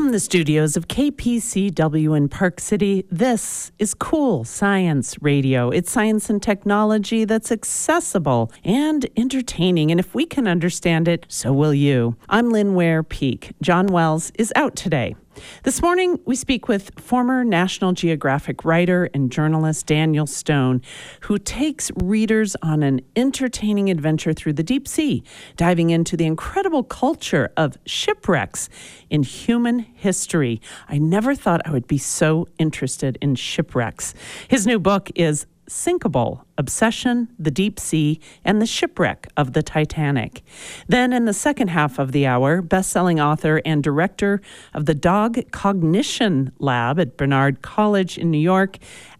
From the studios of KPCW in Park City, this is Cool Science Radio. It's science and technology that's accessible and entertaining. And if we can understand it, so will you. I'm Lynn Ware Peek. John Wells is out today. This morning, we speak with former National Geographic writer and journalist Daniel Stone, who takes readers on an entertaining adventure through the deep sea, diving into the incredible culture of shipwrecks in human history. I never thought I would be so interested in shipwrecks. His new book is Sinkable Obsession, the Deep Sea, and the Shipwreck of the Titanic. Then, in the second half of the hour, best-selling author and director of the Dog Cognition Lab at Barnard College in New York,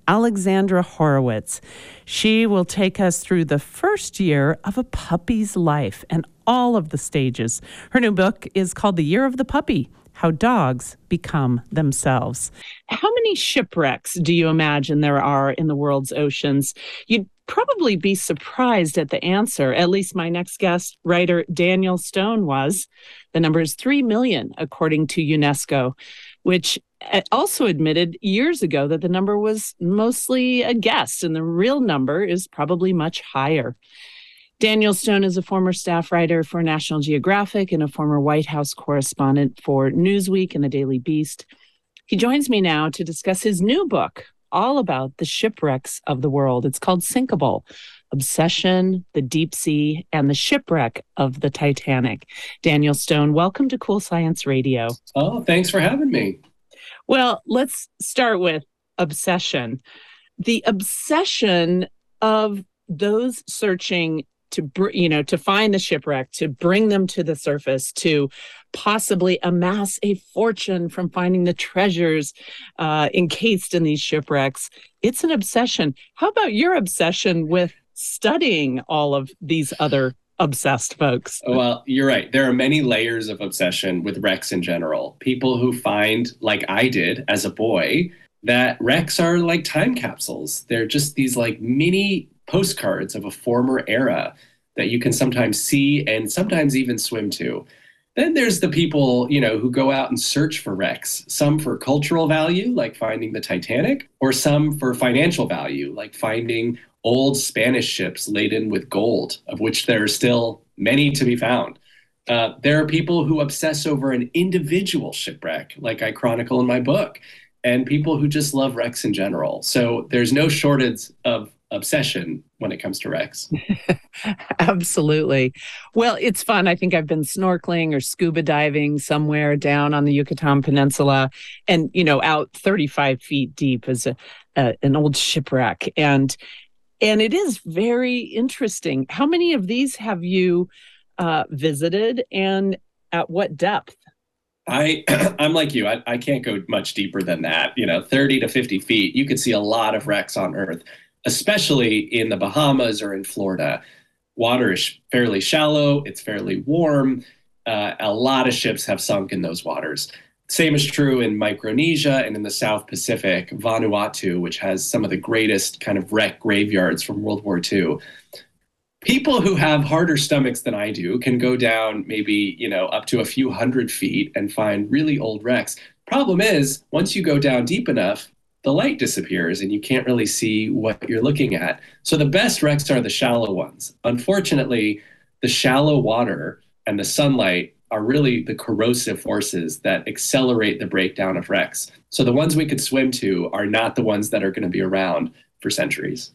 Alexandra Horowitz. She will take us through the first year of a puppy's life and all of the stages. Her new book is called The Year of the Puppy how dogs become themselves. How many shipwrecks do you imagine there are in the world's oceans? You'd probably be surprised at the answer. At least my next guest, writer Daniel Stone, was. The number is 3 million, according to UNESCO, which uh, also admitted years ago that the number was mostly a guess, and the real number is probably much higher. Daniel Stone is a former staff writer for National Geographic and a former White House correspondent for Newsweek and the Daily Beast. He joins me now to discuss his new book, all about the shipwrecks of the world. It's called Sinkable Obsession, the Deep Sea, and the Shipwreck of the Titanic. Daniel Stone, welcome to Cool Science Radio. Oh, thanks for having me. Well, let's start with obsession. The obsession of those searching to br- you know to find the shipwreck to bring them to the surface to possibly amass a fortune from finding the treasures uh, encased in these shipwrecks. It's an obsession. How about your obsession with studying all of these other obsessed folks? Well you're right. There are many layers of obsession with wrecks in general. People who find like i did as a boy that wrecks are like time capsules. They're just these like mini postcards of a former era that you can sometimes see and sometimes even swim to. Then there's the people, you know, who go out and search for wrecks, some for cultural value, like finding the Titanic, or some for financial value, like finding old Spanish ships laden with gold, of which there are still many to be found. Uh, there are people who obsess over an individual shipwreck, like I chronicle in my book, and people who just love wrecks in general. So there's no shortage of obsession when it comes to wrecks. Absolutely. Well, it's fun. I think I've been snorkeling or scuba diving somewhere down on the Yucatan Peninsula and, you know, out 35 feet deep is a, a, an old shipwreck. And and it is very interesting. How many of these have you uh, visited and at what depth? I I'm like you. I, I can't go much deeper than that. You know, 30 to 50 feet. You could see a lot of wrecks on Earth especially in the Bahamas or in Florida. Water is fairly shallow, it's fairly warm. Uh, a lot of ships have sunk in those waters. Same is true in Micronesia and in the South Pacific, Vanuatu, which has some of the greatest kind of wreck graveyards from World War II. People who have harder stomachs than I do can go down maybe, you know, up to a few hundred feet and find really old wrecks. Problem is, once you go down deep enough, the light disappears and you can't really see what you're looking at. So the best wrecks are the shallow ones. Unfortunately, the shallow water and the sunlight are really the corrosive forces that accelerate the breakdown of wrecks. So the ones we could swim to are not the ones that are going to be around for centuries.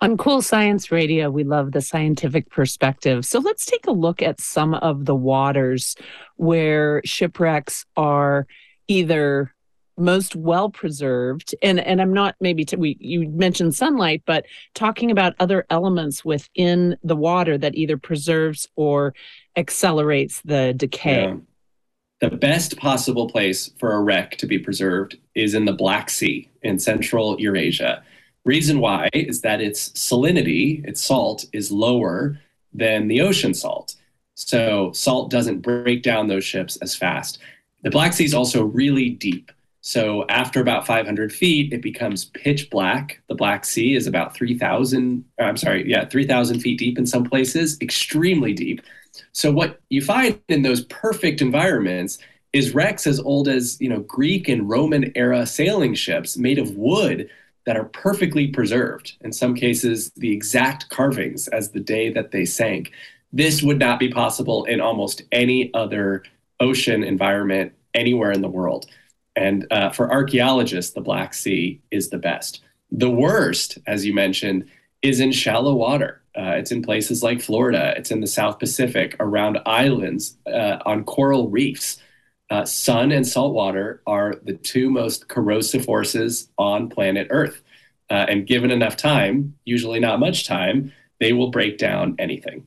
On Cool Science Radio, we love the scientific perspective. So let's take a look at some of the waters where shipwrecks are either most well preserved and and i'm not maybe to, we you mentioned sunlight but talking about other elements within the water that either preserves or accelerates the decay. Yeah. the best possible place for a wreck to be preserved is in the black sea in central eurasia. Reason why is that its salinity its salt is lower than the ocean salt. So salt doesn't break down those ships as fast. The black sea is also really deep so after about 500 feet, it becomes pitch black. The Black Sea is about 3,000, uh, I'm sorry, yeah, 3,000 feet deep in some places, extremely deep. So what you find in those perfect environments is wrecks as old as you know Greek and Roman era sailing ships made of wood that are perfectly preserved. In some cases, the exact carvings as the day that they sank. This would not be possible in almost any other ocean environment anywhere in the world. And uh, for archaeologists, the Black Sea is the best. The worst, as you mentioned, is in shallow water. Uh, it's in places like Florida, it's in the South Pacific, around islands, uh, on coral reefs. Uh, sun and salt water are the two most corrosive forces on planet Earth. Uh, and given enough time, usually not much time, they will break down anything.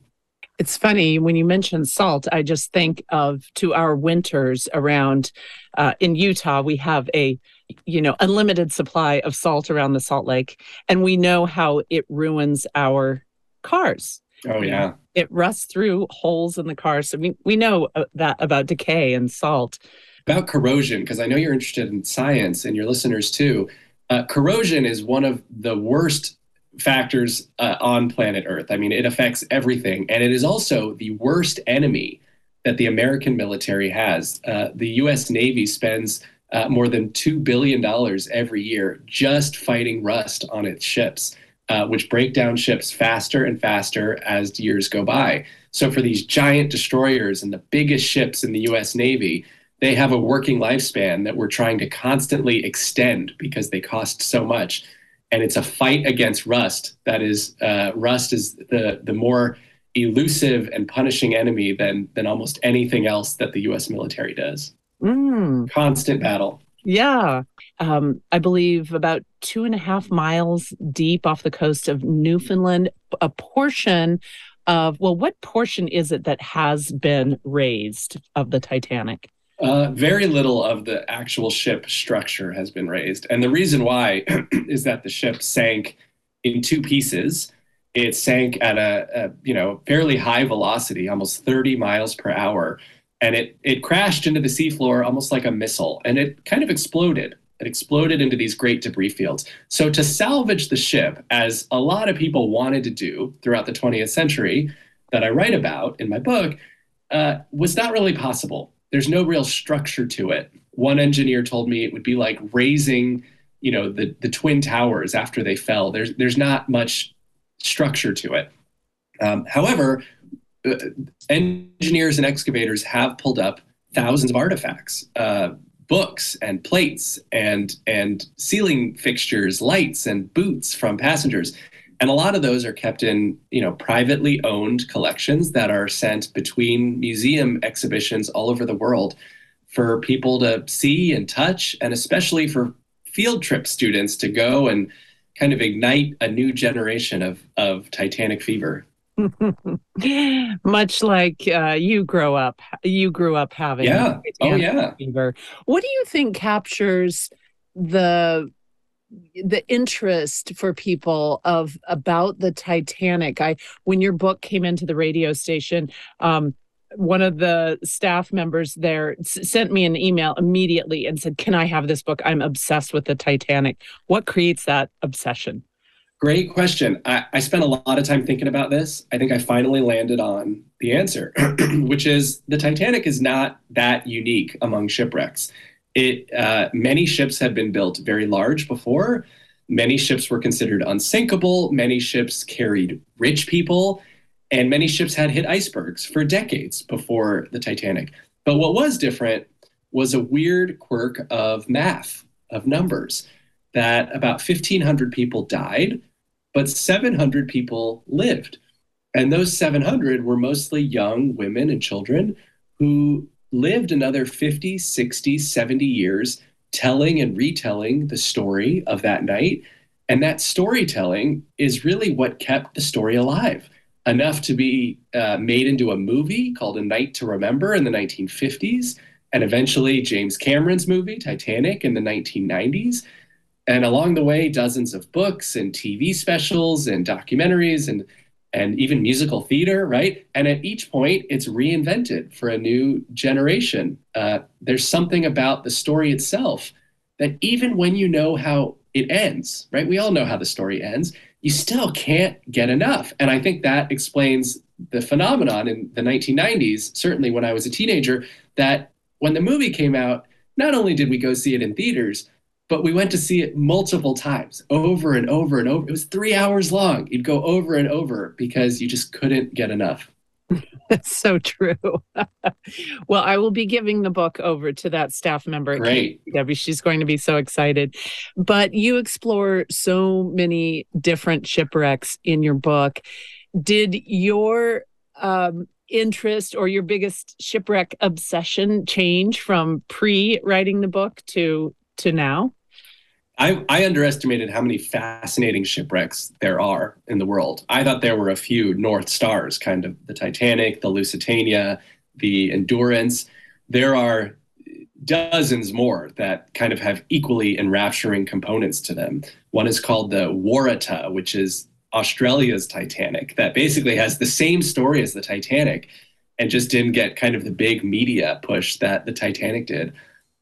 It's funny when you mention salt, I just think of to our winters around uh, in Utah, we have a you know unlimited supply of salt around the salt lake and we know how it ruins our cars. Oh yeah. it rusts through holes in the car so we, we know uh, that about decay and salt. About corrosion because i know you're interested in science and your listeners too uh, corrosion is one of the worst factors uh, on planet earth i mean it affects everything and it is also the worst enemy that the american military has uh, the us navy spends uh, more than $2 billion every year just fighting rust on its ships, uh, which break down ships faster and faster as years go by. So, for these giant destroyers and the biggest ships in the US Navy, they have a working lifespan that we're trying to constantly extend because they cost so much. And it's a fight against rust. That is, uh, rust is the, the more elusive and punishing enemy than, than almost anything else that the US military does. Mm. Constant battle. Yeah. Um, I believe about two and a half miles deep off the coast of Newfoundland, a portion of, well, what portion is it that has been raised of the Titanic? Uh, very little of the actual ship structure has been raised. And the reason why is that the ship sank in two pieces. It sank at a, a you know fairly high velocity, almost 30 miles per hour. And it it crashed into the seafloor almost like a missile. And it kind of exploded. It exploded into these great debris fields. So to salvage the ship as a lot of people wanted to do throughout the 20th century that i write about in my book uh, was not really possible there's no real structure to it. One engineer told me it would be like raising you know the, the twin towers after they fell. There's there's not much structure to it. Um, however uh, engineers and excavators have pulled up thousands of artifacts, uh, books and plates and and ceiling fixtures, lights and boots from passengers. And a lot of those are kept in, you know, privately owned collections that are sent between museum exhibitions all over the world for people to see and touch, and especially for field trip students to go and kind of ignite a new generation of, of Titanic fever. Much like uh, you grow up, you grew up having yeah, oh yeah, fever. What do you think captures the the interest for people of about the Titanic? I when your book came into the radio station, um, one of the staff members there s- sent me an email immediately and said, "Can I have this book? I'm obsessed with the Titanic." What creates that obsession? Great question. I, I, spent a lot of time thinking about this. I think I finally landed on the answer, which is the Titanic is not that unique among shipwrecks. It uh, many ships had been built very large before. Many ships were considered unsinkable. Many ships carried rich people, and many ships had hit icebergs for decades before the Titanic. But what was different was a weird quirk of math, of numbers, that about 1,500 people died but 700 people lived. And those 700 were mostly young women and children who lived another 50, 60, 70 years telling and retelling the story of that night. And that storytelling is really what kept the story alive enough to be uh, made into a movie called A Night to Remember in the 1950s, and eventually James Cameron's movie, Titanic, in the 1990s. And along the way, dozens of books and TV specials and documentaries and and even musical theater, right? And at each point, it's reinvented for a new generation. Uh, there's something about the story itself that even when you know how it ends, right? We all know how the story ends. You still can't get enough. And I think that explains the phenomenon in the 1990s, certainly when I was a teenager, that when the movie came out, not only did we go see it in theaters, but we went to see it multiple times over and over and over. It was three hours long. You'd go over and over because you just couldn't get enough. That's so true. well, I will be giving the book over to that staff member. Great. Debbie, she's going to be so excited. But you explore so many different shipwrecks in your book. Did your um, interest or your biggest shipwreck obsession change from pre writing the book to to now? I, I, underestimated how many fascinating shipwrecks there are in the world. I thought there were a few North Stars, kind of the Titanic, the Lusitania, the Endurance. There are dozens more that kind of have equally enrapturing components to them. One is called the Waratah, which is Australia's Titanic, that basically has the same story as the Titanic and just didn't get kind of the big media push that the Titanic did.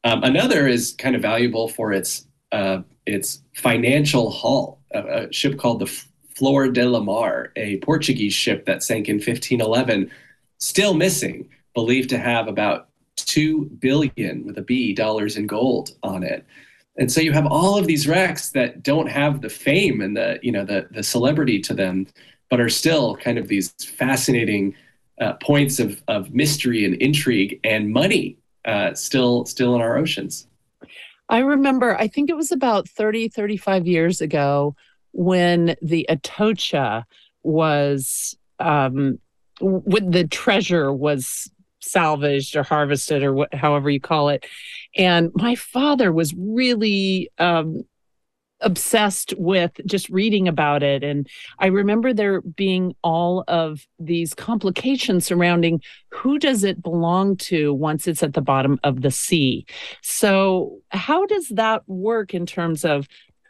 Um, another is kind of valuable for its uh, its financial haul, a, a, ship called the Flor de la Mar, a Portuguese ship that sank in 1511, still missing, believed to have about two billion with a B dollars in gold on it. And so you have all of these wrecks that don't have the fame and the you know the the celebrity to them, but are still kind of these fascinating uh, points of of mystery and intrigue and money uh, still still in our oceans. I remember, I think it was about 30, 35 years ago when the Atocha was, um, when the treasure was salvaged or harvested or what, however you call it. And my father was really um, obsessed with just reading about it. And I remember there being all of these complications surrounding who does it belong to once it's at the bottom of the sea. So, how does that work in terms of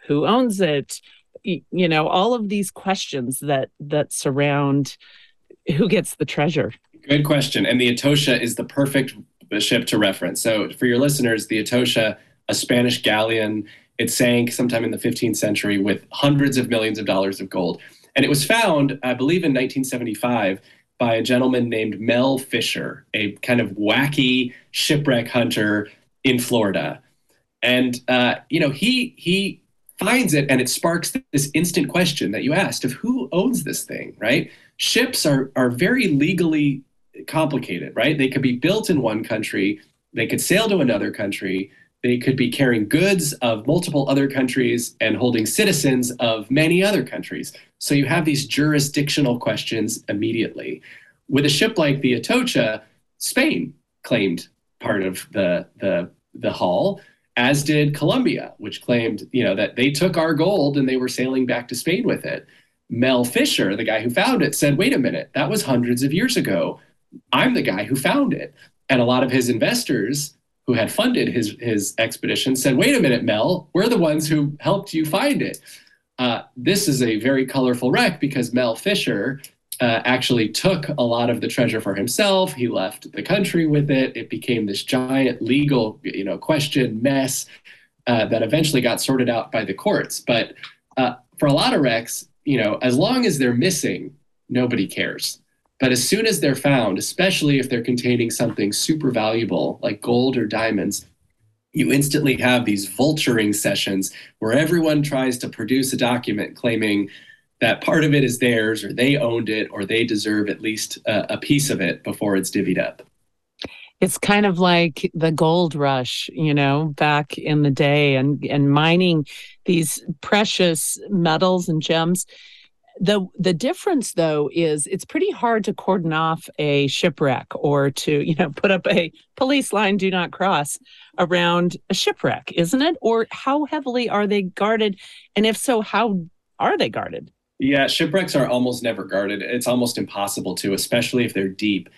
who owns it? You know, all of these questions that that surround who gets the treasure. Good question. And the Atocha is the perfect ship to reference. So, for your listeners, the Atocha, a Spanish galleon it sank sometime in the 15th century with hundreds of millions of dollars of gold. And it was found, I believe, in 1975 by a gentleman named Mel Fisher, a kind of wacky shipwreck hunter in Florida. And uh, you know, he he finds it, and it sparks this instant question that you asked of who owns this thing, right? Ships are are very legally complicated, right? They could be built in one country, they could sail to another country, they could be carrying goods of multiple other countries and holding citizens of many other countries. So you have these jurisdictional questions immediately. With a ship like the Atocha, Spain claimed part of the, the, the hull, as did Colombia, which claimed you know, that they took our gold and they were sailing back to Spain with it. Mel Fisher, the guy who found it, said, wait a minute, that was hundreds of years ago. I'm the guy who found it. And a lot of his investors who had funded his his expedition said, "Wait a minute, Mel, we're the ones who helped you find it." Uh, this is a very colorful wreck because Mel Fisher uh, actually took a lot of the treasure for himself. He left the country with it. It became this giant legal, you know, question mess uh, that eventually got sorted out by the courts. But uh, for a lot of wrecks, you know, as long as they're missing, nobody cares. But as soon as they're found, especially if they're containing something super valuable like gold or diamonds, you instantly have these vulturing sessions where everyone tries to produce a document claiming that part of it is theirs or they owned it or they deserve at least a, a piece of it before it's divvied up. It's kind of like the gold rush, you know, back in the day and and mining these precious metals and gems the the difference though is it's pretty hard to cordon off a shipwreck or to you know put up a police line do not cross around a shipwreck isn't it? Or how heavily are they guarded? And if so how are they guarded? Yeah shipwrecks are almost never guarded. It's almost impossible to especially if they're deep.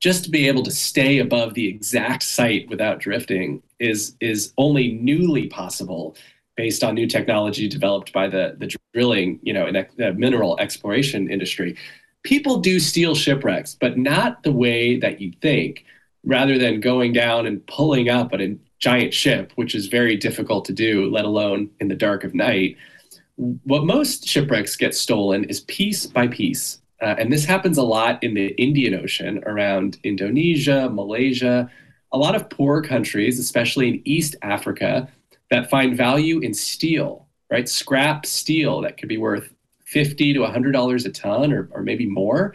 Just to be able to stay above the exact site without drifting is is only newly possible based on new technology developed by the, the drilling, you know, the mineral exploration industry. People do steal shipwrecks, but not the way that you think. Rather than going down and pulling up at a giant ship, which is very difficult to do, let alone in the dark of night, what most shipwrecks get stolen is piece by piece. Uh, and this happens a lot in the Indian Ocean around Indonesia, Malaysia, a lot of poor countries, especially in East Africa, that find value in steel, right? Scrap steel that could be worth 50 to $100 a ton or, or maybe more.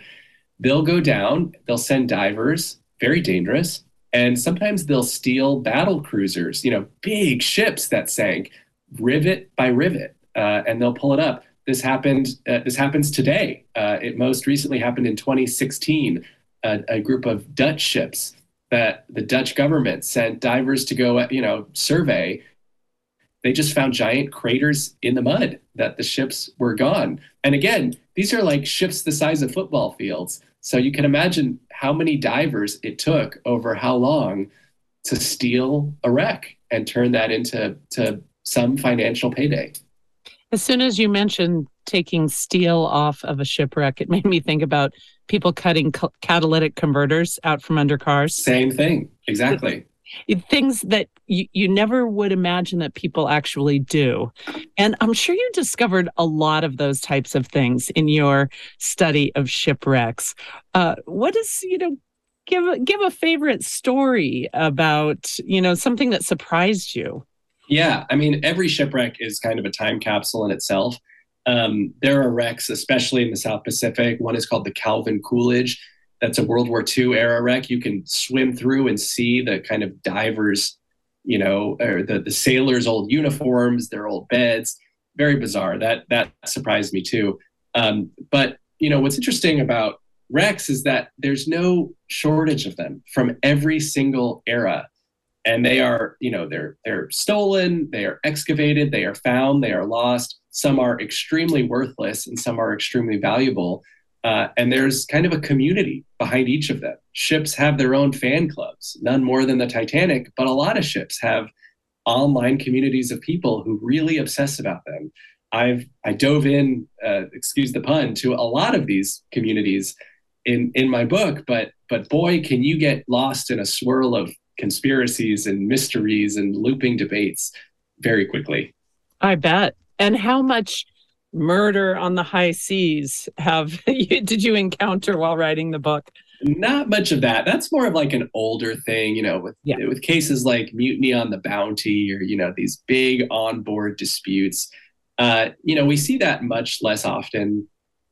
They'll go down, they'll send divers, very dangerous, and sometimes they'll steal battle cruisers, you know, big ships that sank, rivet by rivet, uh, and they'll pull it up. This happened. Uh, this happens today. Uh, it most recently happened in 2016. a group of Dutch ships that the Dutch government sent divers to go, you know, survey. They just found giant craters in the mud that the ships were gone. And again, these are like ships the size of football fields. So you can imagine how many divers it took over how long to steal a wreck and turn that into to some financial payday. As soon as you mentioned taking steel off of a shipwreck, it made me think about people cutting catalytic converters out from under cars. Same thing, exactly. Things that you, you never would imagine that people actually do. And I'm sure you discovered a lot of those types of things in your study of shipwrecks. Uh, what is, you know, give give a favorite story about, you know, something that surprised you. Yeah, I mean, every shipwreck is kind of a time capsule in itself. Um, there are wrecks, especially in the South Pacific. One is called the Calvin Coolidge. That's a World War II era wreck. You can swim through and see the kind of divers, you know, or the, the sailors' old uniforms, their old beds. Very bizarre. That that surprised me too. Um, but you know, what's interesting about wrecks is that there's no shortage of them from every single era and they are you know they're they're stolen they are excavated they are found they are lost some are extremely worthless and some are extremely valuable uh, and there's kind of a community behind each of them ships have their own fan clubs none more than the titanic but a lot of ships have online communities of people who really obsess about them i've i dove in uh, excuse the pun to a lot of these communities in in my book but but boy can you get lost in a swirl of conspiracies and mysteries and looping debates very quickly. I bet. And how much murder on the high seas have did you encounter while writing the book? Not much of that. That's more of like an older thing, you know, with yeah. with cases like mutiny on the Bounty or you know these big onboard disputes. Uh, you know, we see that much less often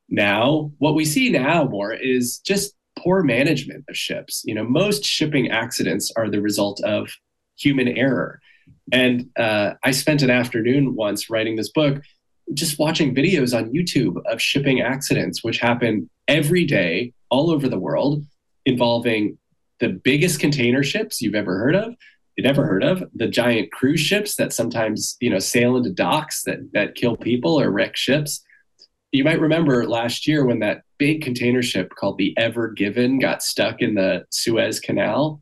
now. What we see now more is just poor management of ships. You know, most shipping accidents are the result of human error. And uh, I spent an afternoon once writing this book, just watching videos on YouTube of shipping accidents, which happen every day all over the world, involving the biggest container ships you've ever heard of. you've never heard of the giant cruise ships that sometimes you know sail into docks that that kill people or wreck ships you might remember last year when that big container ship called the Ever Given got stuck in the Suez Canal,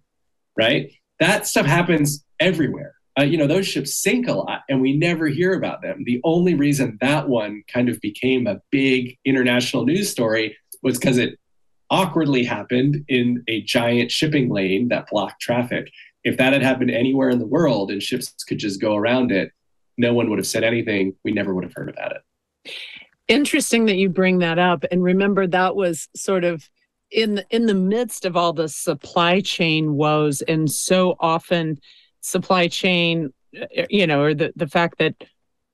right? That stuff happens everywhere. Uh, you know, those ships sink a lot and we never hear about them. The only reason that one kind of became a big international news story was because it awkwardly happened in a giant shipping lane that blocked traffic. If that had happened anywhere in the world and ships could just go around it, no one would have said anything. We never would have heard about it. Interesting that you bring that up. And remember, that was sort of in the, in the midst of all the supply chain woes, and so often supply chain, uh, you know, or the the fact that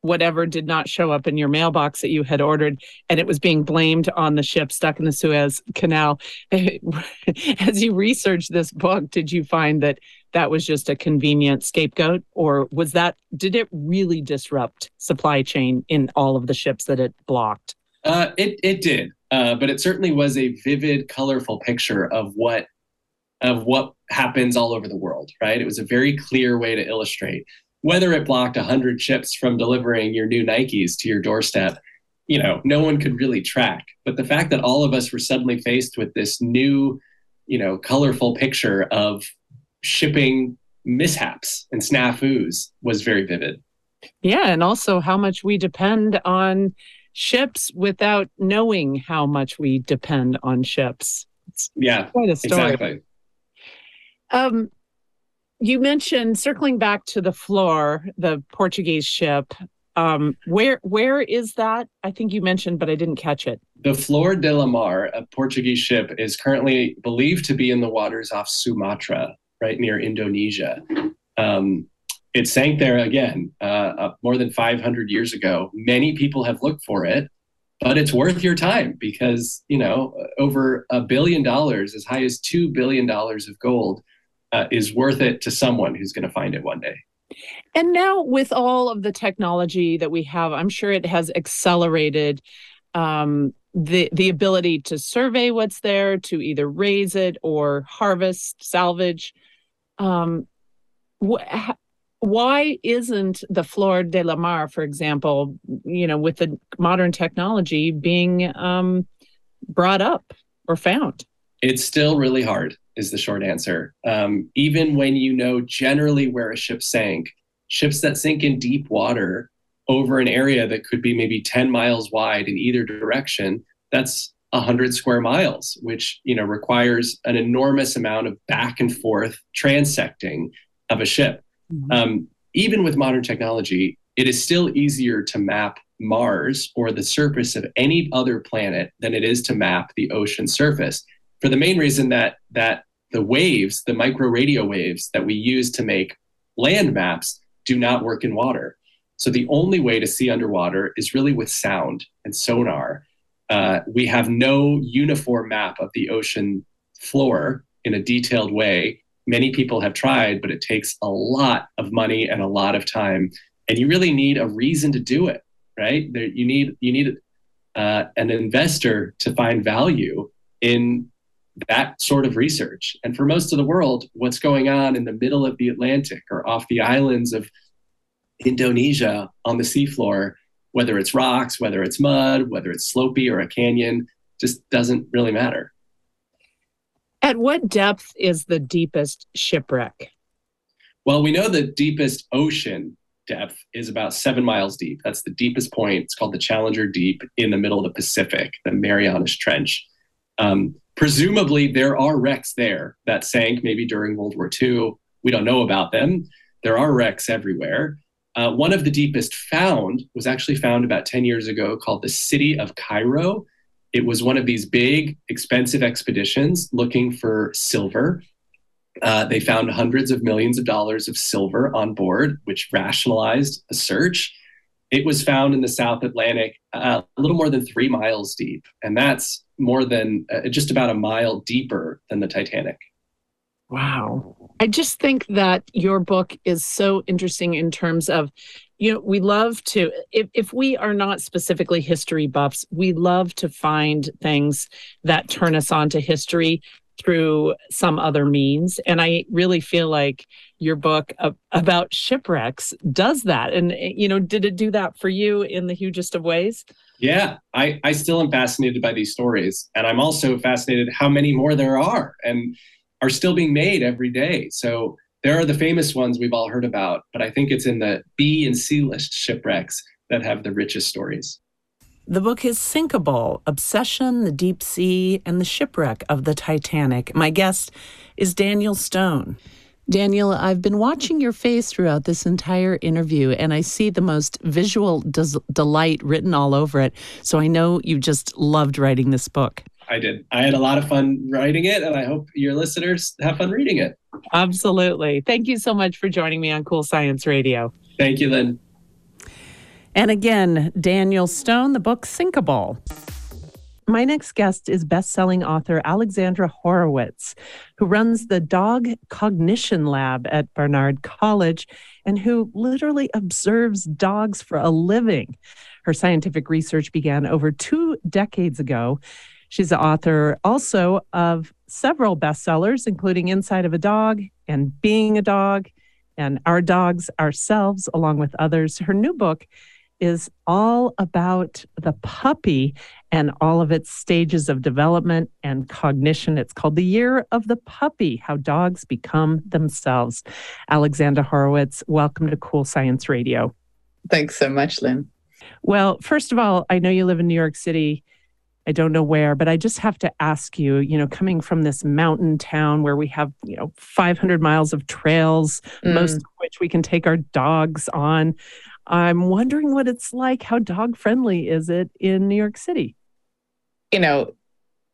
whatever did not show up in your mailbox that you had ordered and it was being blamed on the ship stuck in the Suez Canal. As you researched this book, did you find that that was just a convenient scapegoat or was that did it really disrupt supply chain in all of the ships that it blocked? Uh, it it did, uh, but it certainly was a vivid, colorful picture of what of what happens all over the world. Right? It was a very clear way to illustrate whether it blocked 100 ships from delivering your new Nikes to your doorstep, you know, no one could really track. But the fact that all of us were suddenly faced with this new, you know, colorful picture of shipping mishaps and snafus was very vivid. Yeah, and also how much we depend on ships without knowing how much we depend on ships. It's yeah, quite a story. Exactly. Um, you mentioned circling back to the Flor, the Portuguese ship. Um, where where is that? I think you mentioned, but I didn't catch it. The Flor de la Mar, a Portuguese ship, is currently believed to be in the waters off Sumatra. right near Indonesia. Um, it sank there again uh, more than 500 years ago. Many people have looked for it, but it's worth your time because you know over a billion dollars, as high as two billion dollars of gold, uh, is worth it to someone who's going to find it one day. And now, with all of the technology that we have, I'm sure it has accelerated um, the the ability to survey what's there, to either raise it or harvest, salvage. Um, wh- why isn't the flor de la mar, for example, you know, with the modern technology being um, brought up or found? It's still really hard, is the short answer. Um, even when you know generally where a ship sank, ships that sink in deep water over an area that could be maybe 10 miles wide in either direction, that's 100 square miles, which you know requires an enormous amount of back and forth transecting of a ship. Mm-hmm. Um, even with modern technology, it is still easier to map Mars or the surface of any other planet than it is to map the ocean surface. For the main reason that that the waves, the micro radio waves that we use to make land maps, do not work in water. So the only way to see underwater is really with sound and sonar. Uh, we have no uniform map of the ocean floor in a detailed way many people have tried, but it takes a lot of money and a lot of time. And you really need a reason to do it, right? There, you need you need uh, an investor to find value in that sort of research. And for most of the world, what's going on in the middle of the Atlantic or off the islands of Indonesia on the seafloor, whether it's rocks, whether it's mud, whether it's slopey or a canyon, just doesn't really matter. At what depth is the deepest shipwreck? Well, we know the deepest ocean depth is about seven miles deep. That's the deepest point. It's called the Challenger Deep in the middle of the Pacific, the Marianas Trench. Um, presumably, there are wrecks there that sank maybe during World War II. We don't know about them. There are wrecks everywhere. Uh, one of the deepest found was actually found about 10 years ago called the City of Cairo it was one of these big, expensive expeditions looking for silver. Uh, they found hundreds of millions of dollars of silver on board, which rationalized a search. It was found in the South Atlantic, uh, a little more than three miles deep, and that's more than uh, just about a mile deeper than the Titanic. Wow. I just think that your book is so interesting in terms of you know we love to if, if we are not specifically history buffs we love to find things that turn us on to history through some other means. And i really feel like your book about shipwrecks does that. And eh, you know did it do that for you in the hugest of ways? Yeah i i still am fascinated by these stories. And i'm also fascinated how many more there are and are still being made every day. So there are the famous ones we've all heard about, but I think it's in the B and C list shipwrecks that have the richest stories. The book is Sinkable Obsession, the Deep Sea, and the Shipwreck of the Titanic. My guest is Daniel Stone. Daniel, I've been watching your face throughout this entire interview, and I see the most visual des- delight written all over it. So I know you just loved writing this book. I did. I had a lot of fun writing it, and I hope your listeners have fun reading it. Absolutely. Thank you so much for joining me on Cool Science Radio. Thank you, Lynn. And again, Daniel Stone, the book Sinkable. My next guest is best-selling author Alexandra Horowitz, who runs the Dog Cognition Lab at Barnard College and who literally observes dogs for a living. Her scientific research began over two decades ago She's the author also of several bestsellers, including Inside of a Dog and Being a Dog and Our Dogs Ourselves, along with others. Her new book is all about the puppy and all of its stages of development and cognition. It's called The Year of the Puppy How Dogs Become Themselves. Alexandra Horowitz, welcome to Cool Science Radio. Thanks so much, Lynn. Well, first of all, I know you live in New York City. I don't know where, but I just have to ask you, you know, coming from this mountain town where we have, you know, 500 miles of trails, mm. most of which we can take our dogs on. I'm wondering what it's like. How dog friendly is it in New York City? You know,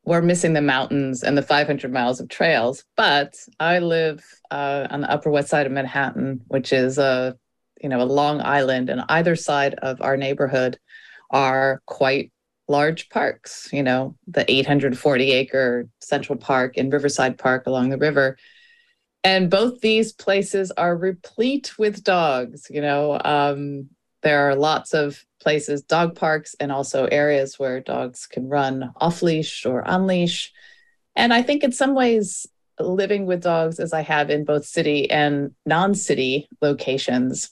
we're missing the mountains and the 500 miles of trails. But I live uh, on the Upper West Side of Manhattan, which is a you know a long island, and either side of our neighborhood are quite large parks. You know, the 840 acre Central Park and Riverside Park along the river. And both these places are replete with dogs. You know, um, there are lots of places, dog parks, and also areas where dogs can run off leash or on leash. And I think in some ways, living with dogs as I have in both city and non city locations,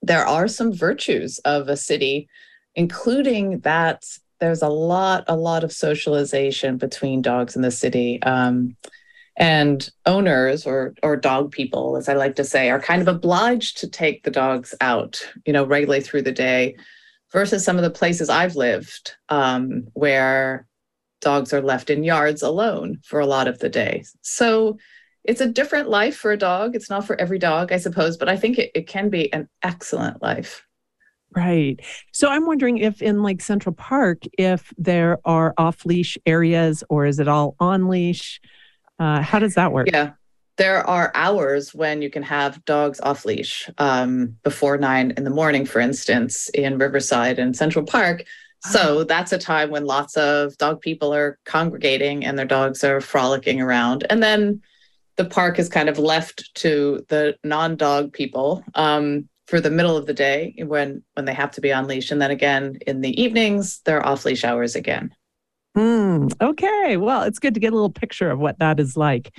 there are some virtues of a city, including that there's a lot, a lot of socialization between dogs in the city. Um, and owners or or dog people as i like to say are kind of obliged to take the dogs out you know regularly through the day versus some of the places i've lived um, where dogs are left in yards alone for a lot of the day so it's a different life for a dog it's not for every dog i suppose but i think it, it can be an excellent life Right. So I'm wondering if in like Central Park, if there are off leash areas or is it all on leash? Uh, how does that work? Yeah. There are hours when you can have dogs off leash um, before nine in the morning, for instance, in Riverside and Central Park. So ah. that's a time when lots of dog people are congregating and their dogs are frolicking around. And then the park is kind of left to the non-dog people um, for the middle of the day when when they have to be on leash, and then again in the evenings they're off leash hours again. Hmm. okay. Well, it's good to get a little picture of what that is like.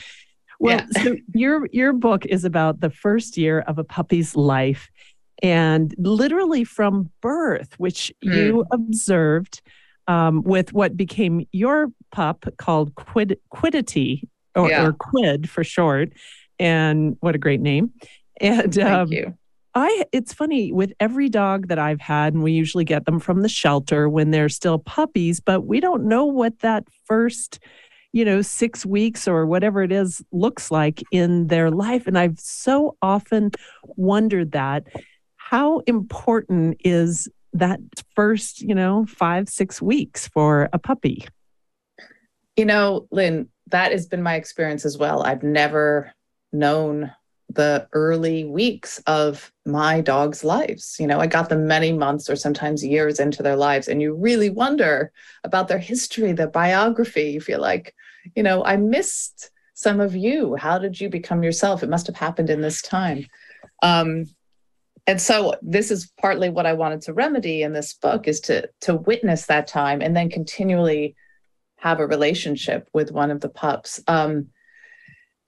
Well, yeah. so your your book is about the first year of a puppy's life and literally from birth, which mm. you observed um, with what became your pup called Quid Quiddity or, yeah. or Quid for short. And what a great name. And um, Thank you. I it's funny with every dog that I've had, and we usually get them from the shelter when they're still puppies, but we don't know what that first, you know, six weeks or whatever it is looks like in their life. And I've so often wondered that how important is that first, you know, five, six weeks for a puppy? You know, Lynn, that has been my experience as well. I've never known the early weeks of my dog's lives. You know, I got them many months or sometimes years into their lives, and you really wonder about their history, their biography. You feel like, you know, I missed some of you. How did you become yourself? It must have happened in this time. Um, and so this is partly what I wanted to remedy in this book is to to witness that time and then continually have a relationship with one of the pups. Um,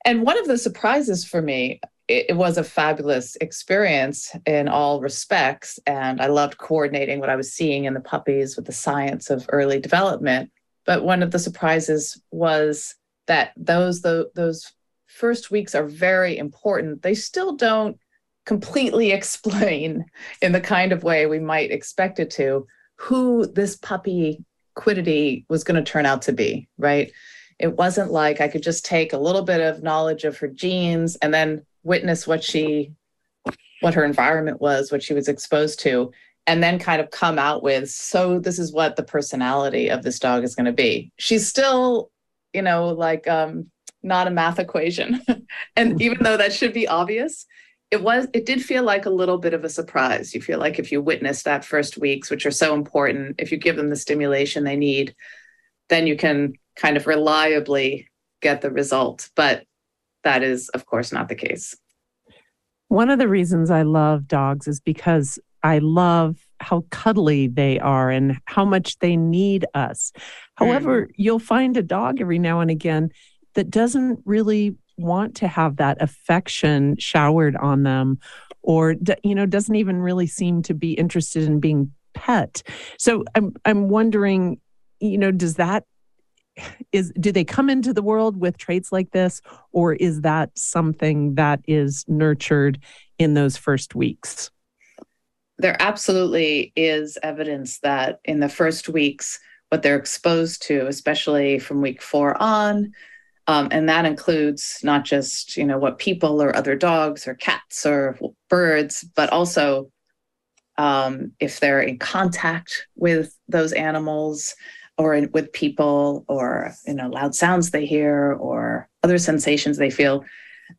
and one of the surprises for me, it, was a fabulous experience in all respects. And I loved coordinating what I was seeing in the puppies with the science of early development. But one of the surprises was that those, the, those first weeks are very important. They still don't completely explain in the kind of way we might expect it to who this puppy quiddity was going to turn out to be, right? It wasn't like I could just take a little bit of knowledge of her genes and then witness what she what her environment was, what she was exposed to, and then kind of come out with, so this is what the personality of this dog is going to be. She's still, you know, like um, not a math equation. and even though that should be obvious, it was it did feel like a little bit of a surprise. You feel like if you witness that first weeks, which are so important, if you give them the stimulation they need, then you can kind of reliably get the result. But that is, of course, not the case. One of the reasons I love dogs is because I love how cuddly they are and how much they need us. However, mm. you'll find a dog every now and again that doesn't really want to have that affection showered on them or you know doesn't even really seem to be interested in being pet. So I'm I'm wondering you know does that is do they come into the world with traits like this or is that something that is nurtured in those first weeks? There absolutely is evidence that in the first weeks what they're exposed to especially from week four on um, and that includes not just you know what people or other dogs or cats or birds but also um, if they're in contact with those animals or with people or you know loud sounds they hear or other sensations they feel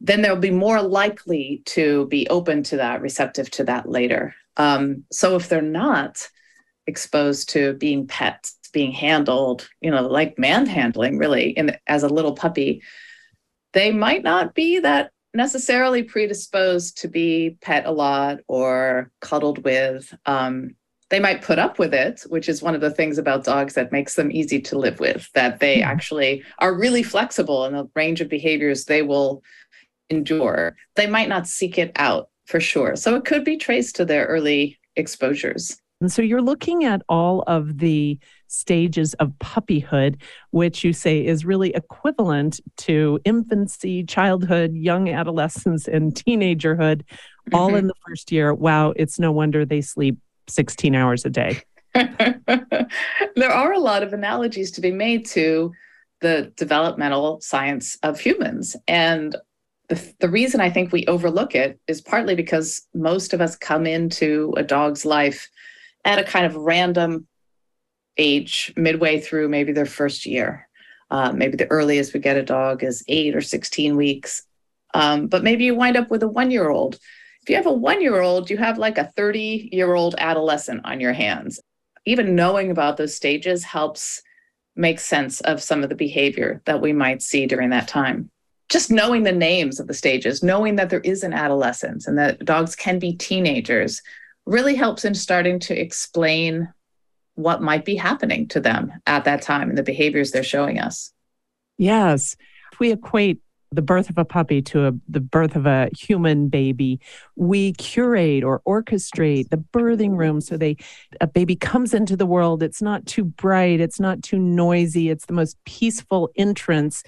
then they'll be more likely to be open to that receptive to that later. Um, so if they're not exposed to being pets being handled you know like manhandling really in, as a little puppy they might not be that necessarily predisposed to be pet a lot or cuddled with um, they might put up with it, which is one of the things about dogs that makes them easy to live with, that they mm-hmm. actually are really flexible in the range of behaviors they will endure. They might not seek it out for sure. So it could be traced to their early exposures. And so you're looking at all of the stages of puppyhood, which you say is really equivalent to infancy, childhood, young adolescence, and teenagerhood, all mm-hmm. in the first year. Wow, it's no wonder they sleep 16 hours a day. there are a lot of analogies to be made to the developmental science of humans. And the, the reason I think we overlook it is partly because most of us come into a dog's life at a kind of random age, midway through maybe their first year. Uh, maybe the earliest we get a dog is eight or 16 weeks. Um, but maybe you wind up with a one year old if you have a one year old, you have like a 30 year old adolescent on your hands. Even knowing about those stages helps make sense of some of the behavior that we might see during that time. Just knowing the names of the stages, knowing that there is an adolescence and that dogs can be teenagers really helps in starting to explain what might be happening to them at that time and the behaviors they're showing us. Yes. If we equate the birth of a puppy to a, the birth of a human baby we curate or orchestrate the birthing room so they a baby comes into the world. It's not too bright. It's not too noisy. It's the most peaceful entrance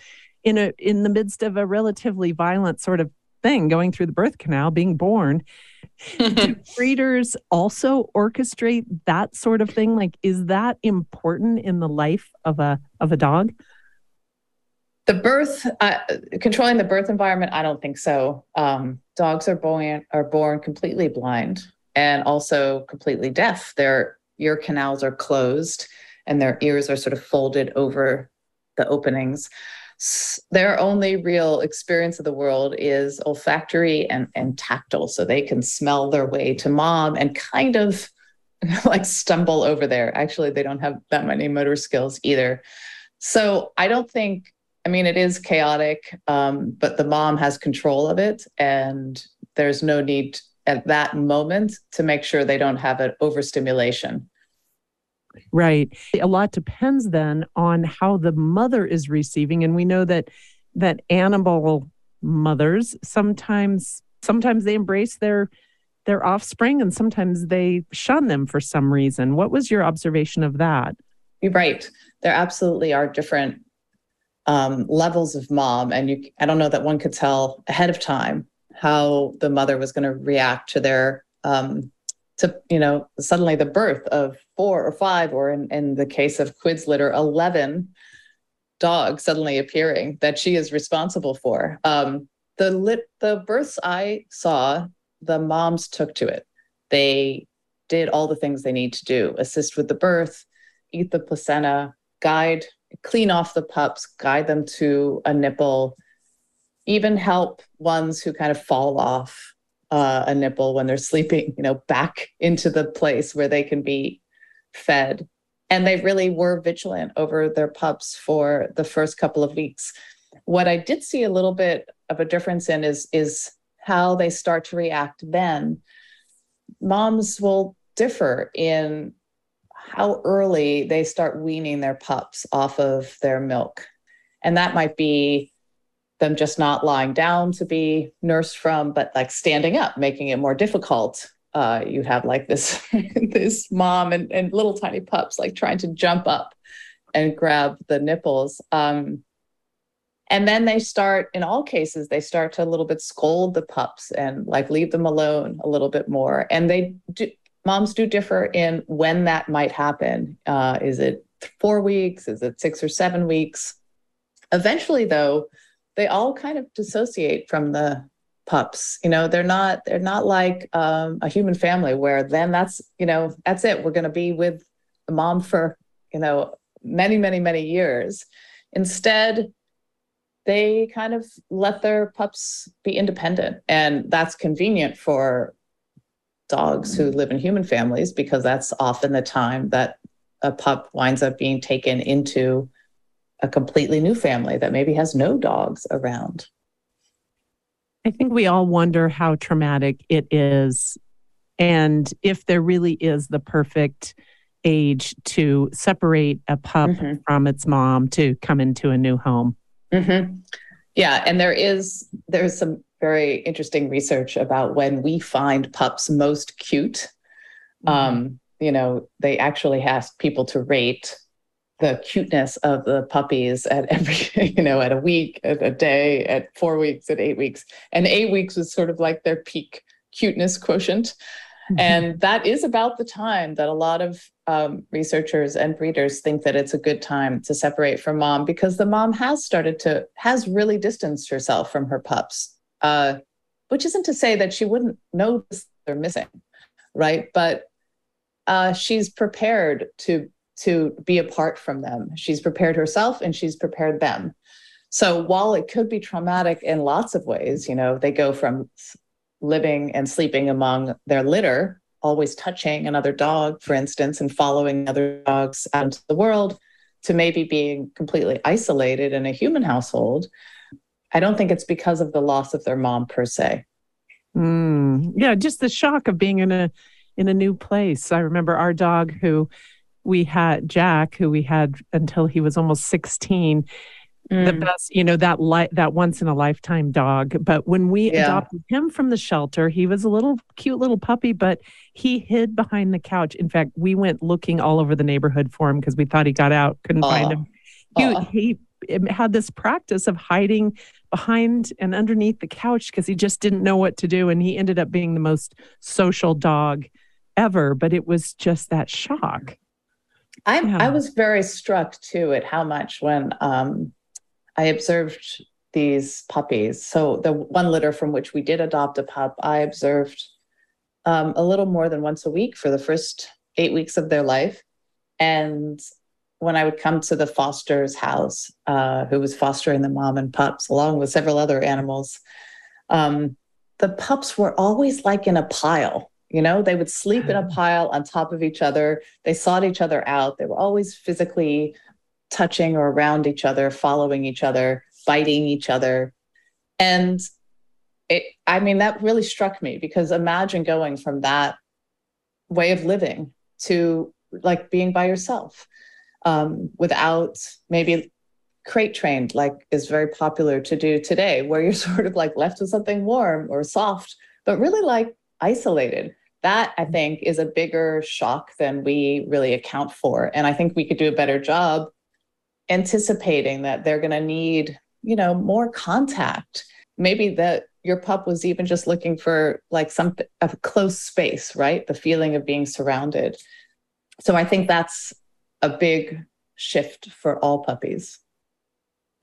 in a in the midst of a relatively violent sort of thing going through the birth canal being born. Do breeders also orchestrate that sort of thing? Like is that important in the life of a of a dog the birth, uh, controlling the birth environment, I don't think so. Um, dogs are born are born completely blind and also completely deaf. Their ear canals are closed, and their ears are sort of folded over the openings. Their only real experience of the world is olfactory and, and tactile. So they can smell their way to mom and kind of like stumble over there. Actually, they don't have that many motor skills either. So I don't think I mean, it is chaotic, um, but the mom has control of it, and there's no need at that moment to make sure they don't have an overstimulation. Right. A lot depends then on how the mother is receiving, and we know that that animal mothers sometimes sometimes they embrace their their offspring and sometimes they shun them for some reason. What was your observation of that? You're right. There absolutely are different um, levels of mom, and you, I don't know that one could tell ahead of time how the mother was going to react to their, um, to you know, suddenly the birth of four or five, or in, in the case of Quid's litter, eleven dogs suddenly appearing that she is responsible for. Um, the lit, the births I saw, the moms took to it. They did all the things they need to do: assist with the birth, eat the placenta, guide clean off the pups, guide them to a nipple, even help ones who kind of fall off uh, a nipple when they're sleeping, you know, back into the place where they can be fed. And they really were vigilant over their pups for the first couple of weeks. What I did see a little bit of a difference in is is how they start to react then. Moms will differ in how early they start weaning their pups off of their milk. And that might be them just not lying down to be nursed from, but like standing up, making it more difficult. Uh, you have like this this mom and, and little tiny pups like trying to jump up and grab the nipples. Um, and then they start, in all cases, they start to a little bit scold the pups and like leave them alone a little bit more. And they do, moms do differ in when that might happen. Uh, is it four weeks? Is it six or seven weeks? Eventually, though, they all kind of dissociate from the pups. You know, they're not they're not like um, a human family where then that's you know that's it. We're going to be with the mom for you know many, many, many years. Instead, they kind of let their pups be independent. And that's convenient for dogs who live in human families because that's often the time that a pup winds up being taken into a completely new family that maybe has no dogs around. I think we all wonder how traumatic it is and if there really is the perfect age to separate a pup mm-hmm. from its mom to come into a new home. Mm-hmm. Yeah, and there is there's some very interesting research about when we find pups most cute. Mm-hmm. Um, you know, they actually asked people to rate the cuteness of the puppies at every, you know, at a week, at a day, at four weeks, at eight weeks. And eight weeks was sort of like their peak cuteness quotient. Mm-hmm. And that is about the time that a lot of um, researchers and breeders think that it's a good time to separate from mom because the mom has started to, has really distanced herself from her pups, uh, which isn't to say that she wouldn't notice they're missing, right? But uh, she's prepared to to be apart from them. She's prepared herself and she's prepared them. So while it could be traumatic in lots of ways, you know, they go from living and sleeping among their litter, always touching another dog, for instance, and following other dogs out into the world, to maybe being completely isolated in a human household. I don't think it's because of the loss of their mom per se. Mm, yeah, just the shock of being in a in a new place. I remember our dog who we had Jack, who we had until he was almost 16 Mm. the best you know that li- that once in a lifetime dog but when we yeah. adopted him from the shelter he was a little cute little puppy but he hid behind the couch in fact we went looking all over the neighborhood for him because we thought he got out couldn't Aww. find him he, he had this practice of hiding behind and underneath the couch because he just didn't know what to do and he ended up being the most social dog ever but it was just that shock i yeah. I was very struck too at how much when um, I observed these puppies. So the one litter from which we did adopt a pup, I observed um, a little more than once a week for the first eight weeks of their life. And when I would come to the foster's house, uh, who was fostering the mom and pups, along with several other animals, um, the pups were always like in a pile. You know, they would sleep in a pile on top of each other. They sought each other out. They were always physically touching or around each other, following each other, biting each other. And it, I mean, that really struck me because imagine going from that way of living to like being by yourself um, without maybe crate trained, like is very popular to do today, where you're sort of like left with something warm or soft, but really like isolated. That I think is a bigger shock than we really account for. And I think we could do a better job anticipating that they're going to need, you know, more contact. Maybe that your pup was even just looking for like some a close space, right? The feeling of being surrounded. So I think that's a big shift for all puppies.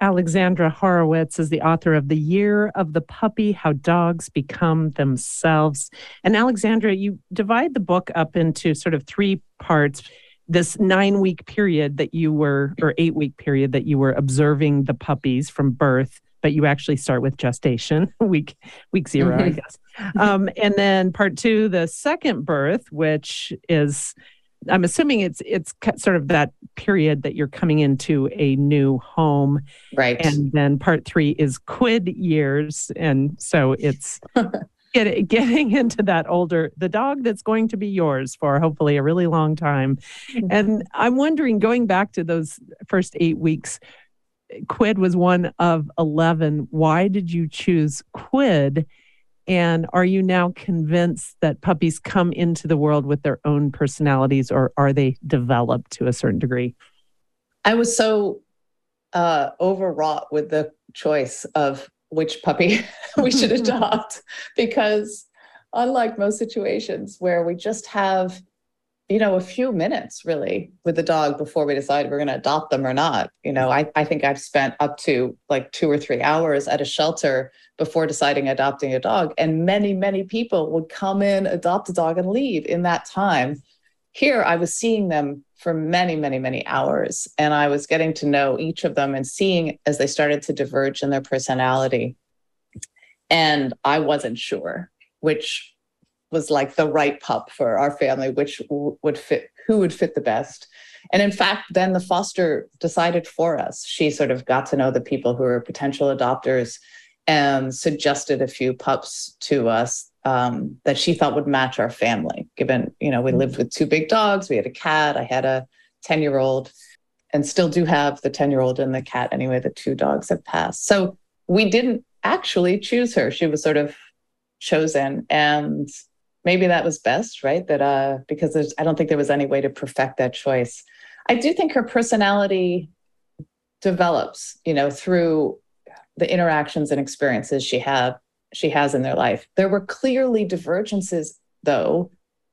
Alexandra Horowitz is the author of The Year of the Puppy How Dogs Become Themselves. And Alexandra, you divide the book up into sort of three parts this nine week period that you were, or eight week period that you were observing the puppies from birth, but you actually start with gestation, week week 0 mm-hmm. I guess. Um, and then part two, the second birth, which is I'm assuming it's it's sort of that period that you're coming into a new home, right? And then part three is quid years, and so it's get, getting into that older, the dog that's going to be yours for hopefully a really long time. Mm-hmm. And I'm wondering, going back to those first eight weeks, Quid was one of 11. Why did you choose Quid? And are you now convinced that puppies come into the world with their own personalities or are they developed to a certain degree? I was so uh, overwrought with the choice of which puppy we should adopt because unlike most situations where we just have you know a few minutes really with the dog before we decide we're going to adopt them or not you know I, I think i've spent up to like two or three hours at a shelter before deciding adopting a dog and many many people would come in adopt a dog and leave in that time Here, I was seeing them for many, many, many hours, and I was getting to know each of them and seeing as they started to diverge in their personality. And I wasn't sure which was like the right pup for our family, which would fit, who would fit the best. And in fact, then the foster decided for us. She sort of got to know the people who were potential adopters and suggested a few pups to us um, that she thought would match our family. Given, you know, we mm. lived with two big dogs, we had a cat, I had a 10 year old, and still do have the 10 year old and the cat anyway. The two dogs have passed. So we didn't actually choose her. She was sort of chosen. And maybe that was best, right? That uh, because there's, I don't think there was any way to perfect that choice. I do think her personality develops, you know, through the interactions and experiences she had she has in their life. There were clearly divergences, though,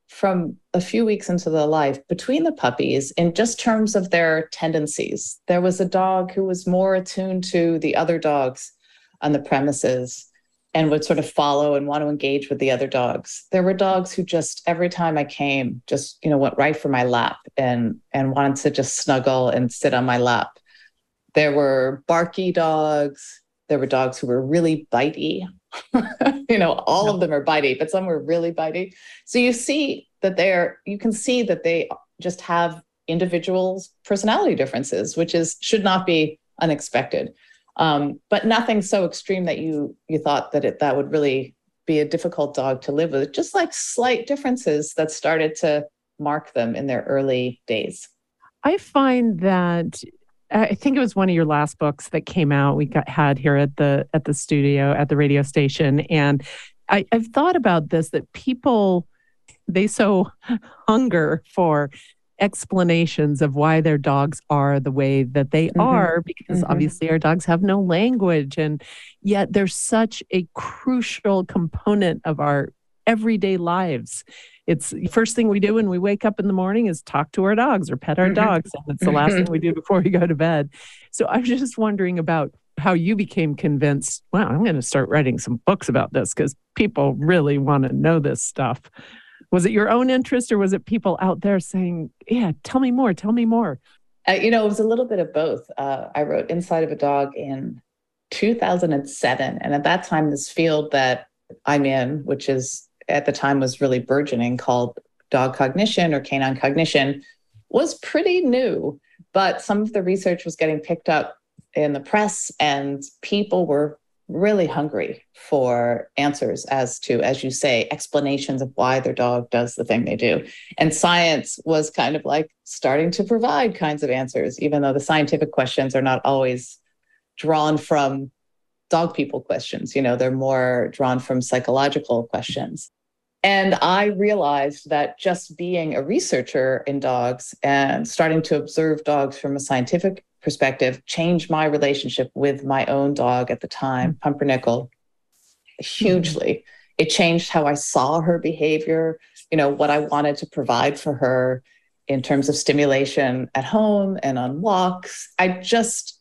from a few weeks into the life between the puppies in just terms of their tendencies. There was a dog who was more attuned to the other dogs on the premises and would sort of follow and want to engage with the other dogs. There were dogs who just every time I came, just you know, went right for my lap and and wanted to just snuggle and sit on my lap. There were barky dogs. There were dogs who were really bitey. you know, all of them are bitey, but some were really bitey. So you see that they're you can see that they just have individuals personality differences, which is should not be unexpected um, but nothing so extreme that you you thought that it that would really be a difficult dog to live with. Just like slight differences that started to mark them in their early days. I find that I think it was one of your last books that came out. We got had here at the at the studio at the radio station, and I, I've thought about this that people they so hunger for explanations of why their dogs are the way that they mm-hmm. are because mm-hmm. obviously our dogs have no language and yet they're such a crucial component of our everyday lives it's the first thing we do when we wake up in the morning is talk to our dogs or pet our mm-hmm. dogs and it's the last thing we do before we go to bed so i'm just wondering about how you became convinced wow i'm going to start writing some books about this because people really want to know this stuff was it your own interest or was it people out there saying, yeah, tell me more, tell me more? Uh, you know, it was a little bit of both. Uh, I wrote Inside of a Dog in 2007. And at that time, this field that I'm in, which is at the time was really burgeoning, called dog cognition or canine cognition, was pretty new. But some of the research was getting picked up in the press, and people were really hungry for answers as to, as you say, explanations of why their dog does the thing they do. And science was kind of like starting to provide kinds of answers, even though the scientific questions are not always drawn from dog people questions. You know, they're more drawn from psychological questions. And I realized that just being a researcher in dogs and starting to observe dogs from a scientific perspective changed my relationship with my own dog at the time, mm. Pumpernickel, hugely. It changed how I saw her behavior, you know, what I wanted to provide for her in terms of stimulation at home and on walks. I just,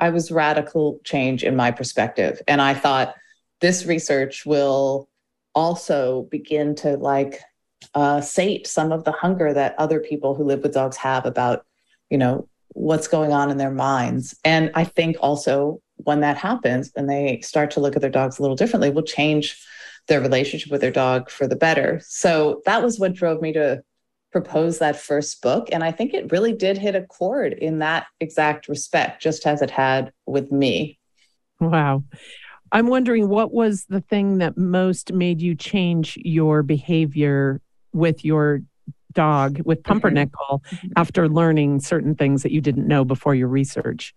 I was radical change in my perspective. And I thought this research will also begin to like uh, sate some of the hunger that other people who live with dogs have about, you know, what's going on in their minds. And I think also when that happens and they start to look at their dogs a little differently, will change their relationship with their dog for the better. So that was what drove me to propose that first book. And I think it really did hit a chord in that exact respect, just as it had with me. Wow. I'm wondering what was the thing that most made you change your behavior with your dog with mm-hmm. pumpernickel mm-hmm. after learning certain things that you didn't know before your research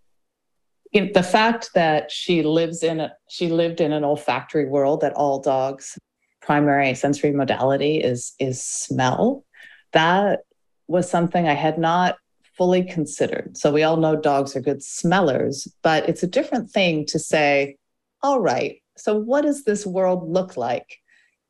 in the fact that she lives in a, she lived in an olfactory world that all dogs primary sensory modality is is smell that was something i had not fully considered so we all know dogs are good smellers but it's a different thing to say all right so what does this world look like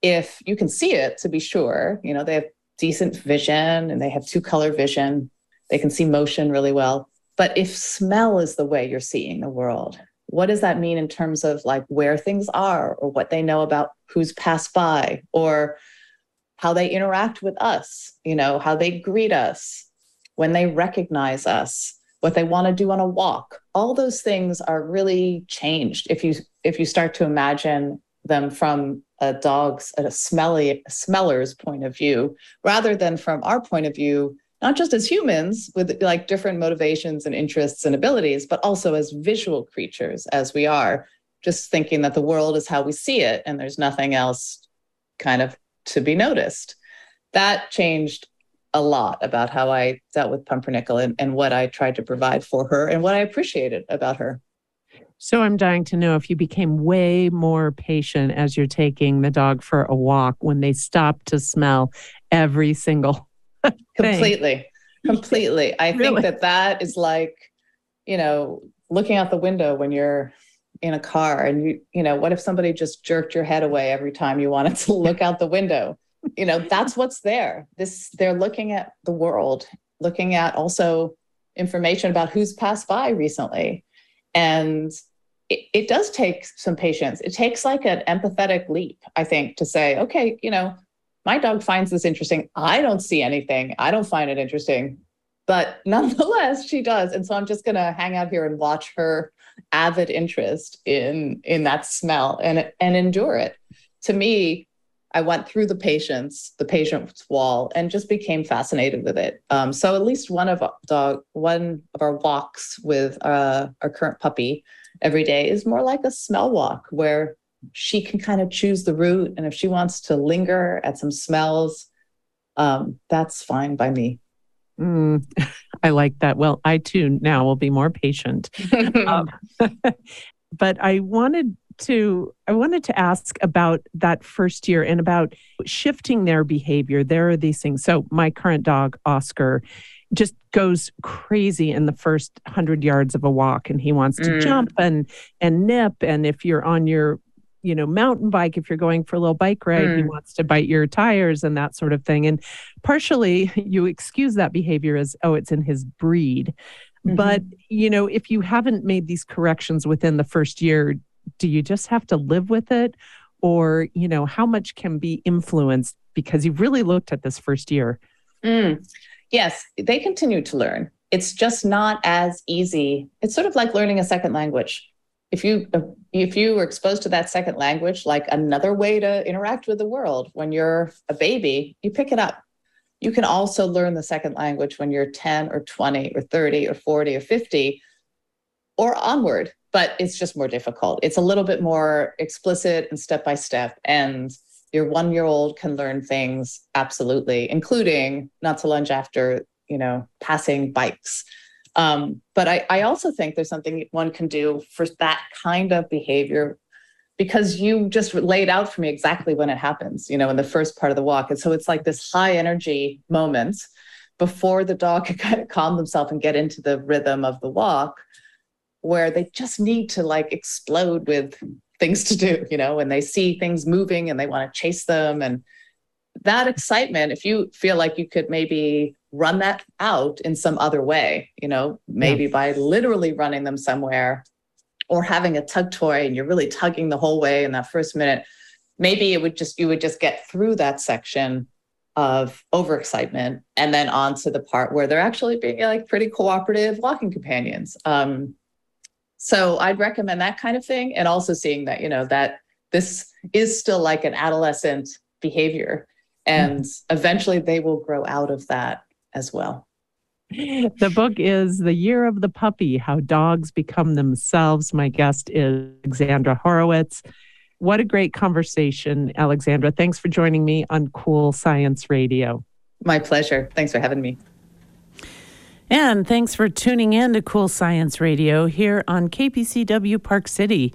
if you can see it to be sure you know they have decent vision and they have two color vision. They can see motion really well. But if smell is the way you're seeing the world, what does that mean in terms of like where things are or what they know about who's passed by or how they interact with us, you know, how they greet us, when they recognize us, what they want to do on a walk. All those things are really changed if you if you start to imagine them from a dog's a smelly a smeller's point of view rather than from our point of view not just as humans with like different motivations and interests and abilities but also as visual creatures as we are just thinking that the world is how we see it and there's nothing else kind of to be noticed that changed a lot about how I dealt with Pumpernickel and, and what I tried to provide for her and what I appreciated about her. So I'm dying to know if you became way more patient as you're taking the dog for a walk when they stop to smell every single completely. Completely. I really? think that that is like you know looking out the window when you're in a car and you you know what if somebody just jerked your head away every time you wanted to look out the window? You know that's what's there. This they're looking at the world looking at also information about who's passed by recently. And it, it does take some patience. It takes like an empathetic leap i think to say okay you know my dog finds this interesting. I don't see anything. I don't find it interesting. But nonetheless she does. And so i'm just to hang out here and watch her avid interest in in that smell and and endure it. To me I went through the patience, the patience wall, and just became fascinated with it. Um, so at least one of dog, one of our walks with uh, our current puppy every day is more like a smell walk where she can kind of choose the route, and if she wants to linger at some smells, um, that's fine by me. Mm, I like that. Well, I too now will be more patient. um, but I wanted to I wanted to ask about that first year and about shifting their behavior. There are these things. So my current dog, Oscar, just goes crazy in the first hundred yards of a walk and he wants to mm. jump and and nip. And if you're on your you know mountain bike if you're going for a little bike ride mm. he wants to bite your tires and that sort of thing and partially you excuse that behavior as oh it's in his breed mm-hmm. but you know if you haven't made these corrections within the first year do you just have to live with it or you know how much can be influenced because you've really looked at this first year mm. Yes they continue to learn it's just not as easy it's sort of like learning a second language if you if you were exposed to that second language like another way to interact with the world when you're a baby you pick it up you can also learn the second language when you're 10 or 20 or 30 or 40 or 50 or onward but it's just more difficult. It's a little bit more explicit and step by step. And your one year old can learn things absolutely, including not to lunge after, you know, passing bikes. Um, but I, I also think there's something one can do for that kind of behavior because you just laid out for me exactly when it happens, you know, in the first part of the walk. And so it's like this high energy moment before the dog can kind of calm themselves and get into the rhythm of the walk where they just need to like explode with things to do, you know, when they see things moving and they want to chase them. And that excitement, if you feel like you could maybe run that out in some other way, you know, maybe yeah. by literally running them somewhere or having a tug toy and you're really tugging the whole way in that first minute, maybe it would just, you would just get through that section of overexcitement and then on to the part where they're actually being like pretty cooperative walking companions. Um, so I'd recommend that kind of thing. And also seeing that, you know, that this is still like an adolescent behavior. And mm-hmm. eventually they will grow out of that as well. The book is The Year of the Puppy How Dogs Become Themselves. My guest is Alexandra Horowitz. What a great conversation, Alexandra. Thanks for joining me on Cool Science Radio. My pleasure. Thanks for having me. And thanks for tuning in to Cool Science Radio here on KPCW Park City.